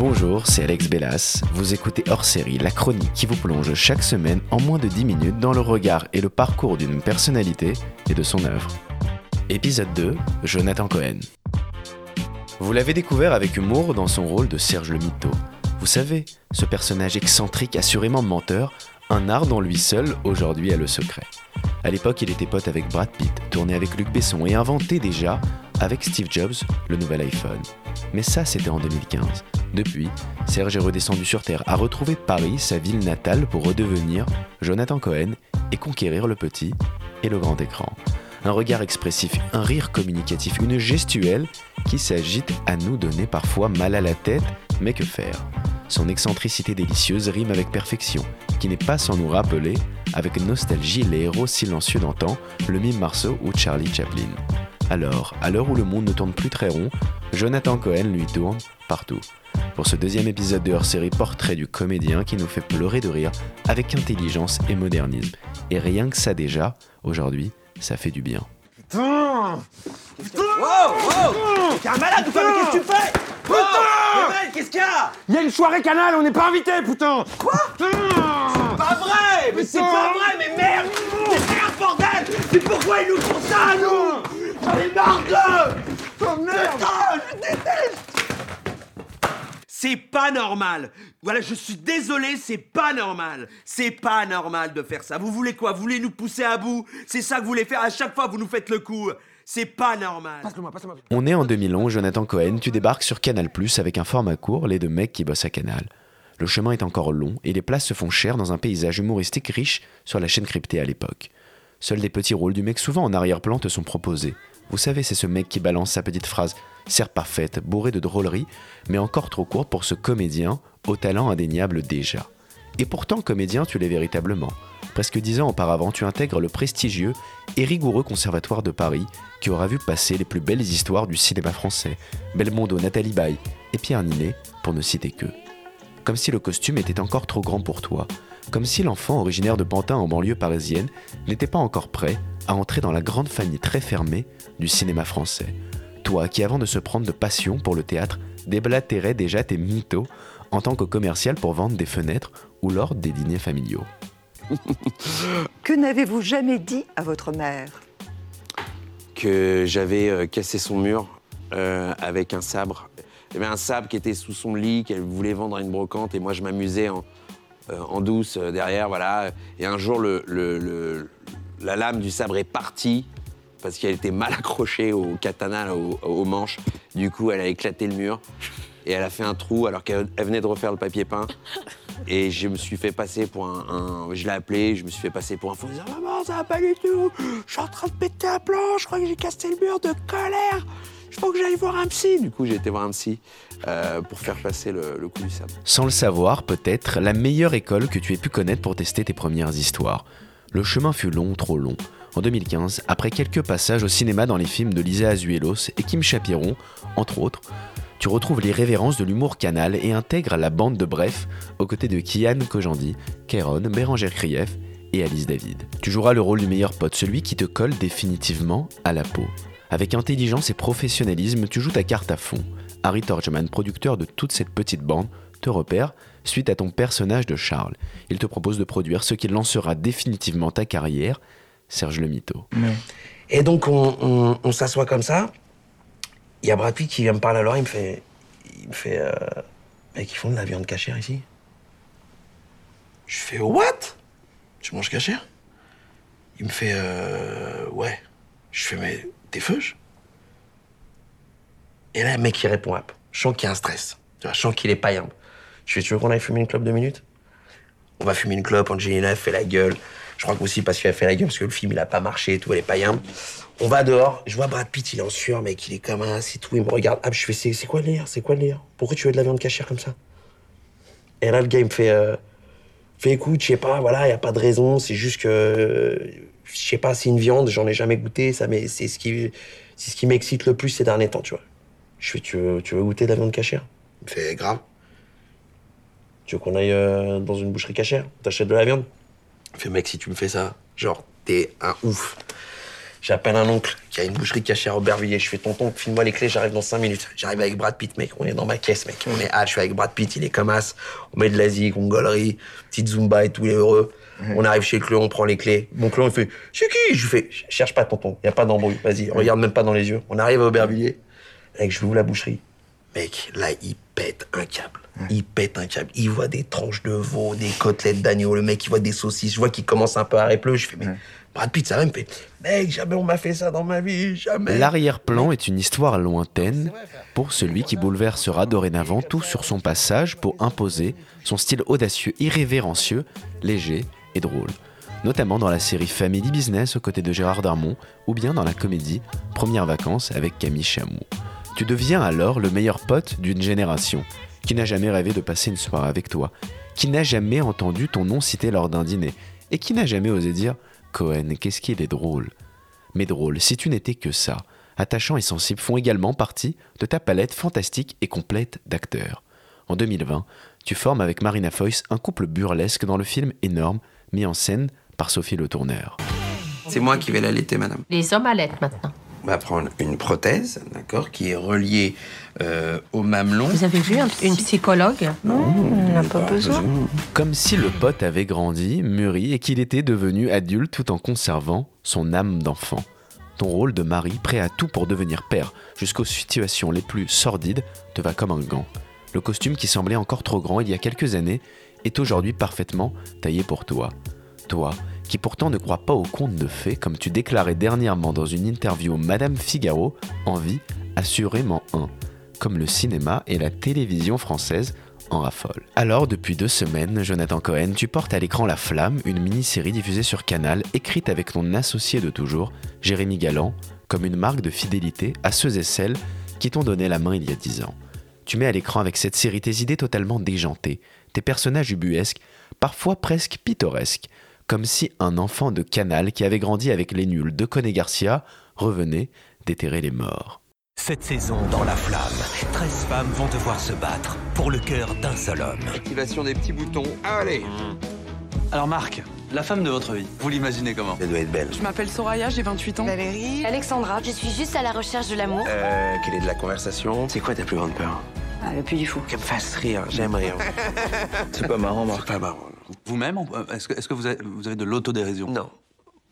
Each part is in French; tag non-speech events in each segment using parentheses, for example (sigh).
Bonjour, c'est Alex Bellas. Vous écoutez Hors Série, la chronique qui vous plonge chaque semaine en moins de 10 minutes dans le regard et le parcours d'une personnalité et de son œuvre. Épisode 2, Jonathan Cohen. Vous l'avez découvert avec humour dans son rôle de Serge le Mito. Vous savez, ce personnage excentrique, assurément menteur, un art dont lui seul aujourd'hui a le secret. À l'époque, il était pote avec Brad Pitt, tourné avec Luc Besson et inventé déjà avec Steve Jobs le nouvel iPhone. Mais ça, c'était en 2015. Depuis, Serge est redescendu sur Terre, a retrouvé Paris, sa ville natale, pour redevenir Jonathan Cohen et conquérir le petit et le grand écran. Un regard expressif, un rire communicatif, une gestuelle qui s'agite à nous donner parfois mal à la tête, mais que faire? Son excentricité délicieuse rime avec perfection, qui n'est pas sans nous rappeler, avec nostalgie, les héros silencieux d'antan, le mime Marceau ou Charlie Chaplin. Alors, à l'heure où le monde ne tourne plus très rond, Jonathan Cohen lui tourne partout. Pour ce deuxième épisode de hors-série portrait du comédien qui nous fait pleurer de rire avec intelligence et modernisme. Et rien que ça déjà, aujourd'hui, ça fait du bien. Putain Putain Wow Wow T'es un malade ou quoi Mais qu'est-ce que tu fais Putain Qu'est-ce qu'il y a Il y a une soirée canal, on n'est pas invité, putain Quoi Putain Pas vrai Mais c'est pas vrai, mais merde Mais merde, bordel Mais pourquoi ils nous font ça, nous J'en ai marre d'eux Oh merde Putain, je déteste c'est pas normal. Voilà, je suis désolé, c'est pas normal. C'est pas normal de faire ça. Vous voulez quoi? Vous voulez nous pousser à bout? C'est ça que vous voulez faire? À chaque fois, vous nous faites le coup. C'est pas normal. On est en 2011, Jonathan Cohen, tu débarques sur Canal+, avec un format court, les deux mecs qui bossent à Canal. Le chemin est encore long et les places se font chères dans un paysage humoristique riche sur la chaîne cryptée à l'époque. Seuls des petits rôles du mec souvent en arrière-plan te sont proposés. Vous savez, c'est ce mec qui balance sa petite phrase, certes parfaite, bourrée de drôlerie, mais encore trop courte pour ce comédien, au talent indéniable déjà. Et pourtant, comédien, tu l'es véritablement. Presque dix ans auparavant, tu intègres le prestigieux et rigoureux Conservatoire de Paris, qui aura vu passer les plus belles histoires du cinéma français, Belmondo, Nathalie Baye et Pierre Ninet, pour ne citer que. Comme si le costume était encore trop grand pour toi, comme si l'enfant originaire de Pantin en banlieue parisienne n'était pas encore prêt à entrer dans la grande famille très fermée du cinéma français. Toi qui, avant de se prendre de passion pour le théâtre, déblatérais déjà tes mythos en tant que commercial pour vendre des fenêtres ou lors des dîners familiaux. (laughs) Que n'avez-vous jamais dit à votre mère? Que j'avais euh, cassé son mur euh, avec un sabre. Il y avait un sabre qui était sous son lit, qu'elle voulait vendre à une brocante, et moi je m'amusais en, euh, en douce euh, derrière, voilà. Et un jour, le, le- le- la lame du sabre est partie parce qu'elle était mal accrochée au katana, au, manche. Du coup, elle a éclaté le mur et elle a fait un trou alors qu'elle elle venait de refaire le papier peint. Et je me suis fait passer pour un. un- je l'ai appelé, je me suis fait passer pour un fou en disant Maman, ça va pas du tout Je suis en train de péter un plan, je crois que j'ai cassé le mur de colère Il faut que j'aille voir un psy Du coup, j'ai été voir un psy euh, pour faire passer le, le coup du sabre. Sans le savoir, peut-être, la meilleure école que tu aies pu connaître pour tester tes premières histoires. Le chemin fut long, trop long. En 2015, après quelques passages au cinéma dans les films de Lisa Azuelos et Kim Chapiron, entre autres, tu retrouves les révérences de l'humour canal et intègres la bande de Bref aux côtés de Kian Kojandi, Kéron, Bérangère Krief et Alice David. Tu joueras le rôle du meilleur pote, celui qui te colle définitivement à la peau. Avec intelligence et professionnalisme, tu joues ta carte à fond. Harry Torgman, producteur de toute cette petite bande, te repère suite à ton personnage de Charles. Il te propose de produire ce qui lancera définitivement ta carrière, Serge le Mito. Et donc, on, on- on s'assoit comme ça. Il y a Brad Pitt qui vient me parler à l'oreille. Il me fait. Il me fait. Euh, mec, ils font de la viande cachère ici. Je fais. What? Tu manges cachère? Il me fait. Euh, ouais. Je fais. Mais t'es feuge? Et là, le mec, il répond hop. Je sens qu'il y a un stress. Tu vois, je sens qu'il est païen. Je fais. Tu veux qu'on aille fumer une clope deux minutes? On va fumer une clope. Angelina fait la gueule. Je crois qu'aussi parce qu'elle a fait la gueule, parce que le film, il a pas marché et tout, elle est païen. On va dehors, je vois Brad Pitt, il est en sueur, mec, il est comme un, c'est tout, il me regarde. Ah, je fais, c'est quoi le délire? C'est quoi le Pourquoi tu veux de la viande cachère comme ça? Et là, le gars, il me fait, euh, écoute, je sais pas, voilà, il y a pas de raison, c'est juste que, euh, je sais pas, c'est une viande, j'en ai jamais goûté, ça, mais c'est ce qui, c'est ce qui m'excite le plus ces derniers temps, tu vois. Je fais, tu veux, tu veux goûter de la viande cachère? Il me grave. Tu veux qu'on aille euh, dans une boucherie cachère? T'achètes de la viande? Fait, mec, si tu me fais ça, genre, t'es un ouf. J'appelle un oncle qui a une boucherie cachée à Aubervilliers. Je fais tonton, file-moi les clés, j'arrive dans 5 minutes. J'arrive avec Brad Pitt, mec. On est dans ma caisse, mec. On est hâte, je suis avec Brad Pitt, il est comme as. On met de l'Asie, congolerie, petite Zumba et tout, il est heureux. On arrive chez Cléon, on prend les clés. Mon Cléon, il fait C'est qui? Je fais Cherche pas, tonton, y a pas d'embrouille. Vas-y, regarde même pas dans les yeux. On arrive à Aubervilliers. Mec, je ouvre la boucherie. Mec, là, il pète un câble. Il pète un câble. Il voit des tranches de veau, des côtelettes d'agneau. Le mec, il voit des saucisses. Je vois qu'il commence un peu à répleu. Je fais, mais Brad Pitt, ça va, il me fait, mec, jamais on m'a fait ça dans ma vie, jamais. L'arrière-plan est une histoire lointaine pour celui qui bouleversera dorénavant tout sur son passage pour imposer son style audacieux, irrévérencieux, léger et drôle. Notamment dans la série Family Business aux côtés de Gérard Darmon ou bien dans la comédie Premières vacances avec Camille Chamou. Tu deviens alors le meilleur pote d'une génération qui n'a jamais rêvé de passer une soirée avec toi, qui n'a jamais entendu ton nom cité lors d'un dîner et qui n'a jamais osé dire Cohen, qu'est-ce qu'il est drôle? Mais drôle, si tu n'étais que ça, attachant et sensible font également partie de ta palette fantastique et complète d'acteurs. En 2020, tu formes avec Marina Foïs un couple burlesque dans le film énorme mis en scène par Sophie Le Tourneur. C'est moi qui vais l'allaiter, madame. Les hommes allaitent maintenant. On va prendre une prothèse, d'accord, qui est reliée euh, au mamelon. Vous avez vu un- une psychologue? On n'a pas besoin. Comme si le pote avait grandi, mûri et qu'il était devenu adulte tout en conservant son âme d'enfant. Ton rôle de mari, prêt à tout pour devenir père, jusqu'aux situations les plus sordides, te va comme un gant. Le costume qui semblait encore trop grand il y a quelques années est aujourd'hui parfaitement taillé pour toi. Toi, qui pourtant ne crois pas aux contes de fées, comme tu déclarais dernièrement dans une interview Madame Figaro, envie assurément un, comme le cinéma et la télévision française en raffolent. Alors, depuis deux semaines, Jonathan Cohen, tu portes à l'écran La Flamme, une mini-série diffusée sur Canal, écrite avec ton associé de toujours, Jérémy Galland, comme une marque de fidélité à ceux et celles qui t'ont donné la main il y a dix ans. Tu mets à l'écran avec cette série tes idées totalement déjantées, tes personnages ubuesques, parfois presque pittoresques, comme si un enfant de Canal qui avait grandi avec les nuls de Coné Garcia revenait déterrer les morts. Cette saison, dans la flamme, 13 femmes vont devoir se battre pour le cœur d'un seul homme. Activation des petits boutons. Allez Alors Marc, la femme de votre vie, vous l'imaginez comment? Elle doit être belle. Je m'appelle Soraya, j'ai 28 ans. Valérie. Alexandra, je suis juste à la recherche de l'amour. Euh, quelle est de la conversation? C'est quoi ta plus grande peur? Ah, le plus du fou. Qu'elle me fasse rire, j'aime rire. (laughs) C'est pas marrant, C'est Marc. pas marrant. Vous-même, est-ce que, est-ce que vous, avez, vous avez de l'autodérision? Non,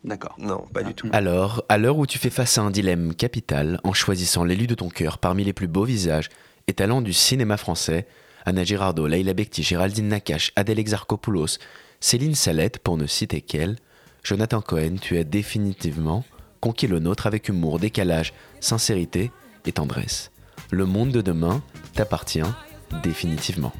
D'accord. non, pas du tout. Alors, à l'heure où tu fais face à un dilemme capital en choisissant l'élu de ton cœur parmi les plus beaux visages et talents du cinéma français, Anna Girardot, Leila Bekti, Géraldine Nakache, Adèle Exarchopoulos, Céline Salette, pour ne citer qu'elle, Jonathan Cohen, tu as définitivement conquis le nôtre avec humour, décalage, sincérité et tendresse. Le monde de demain t'appartient définitivement.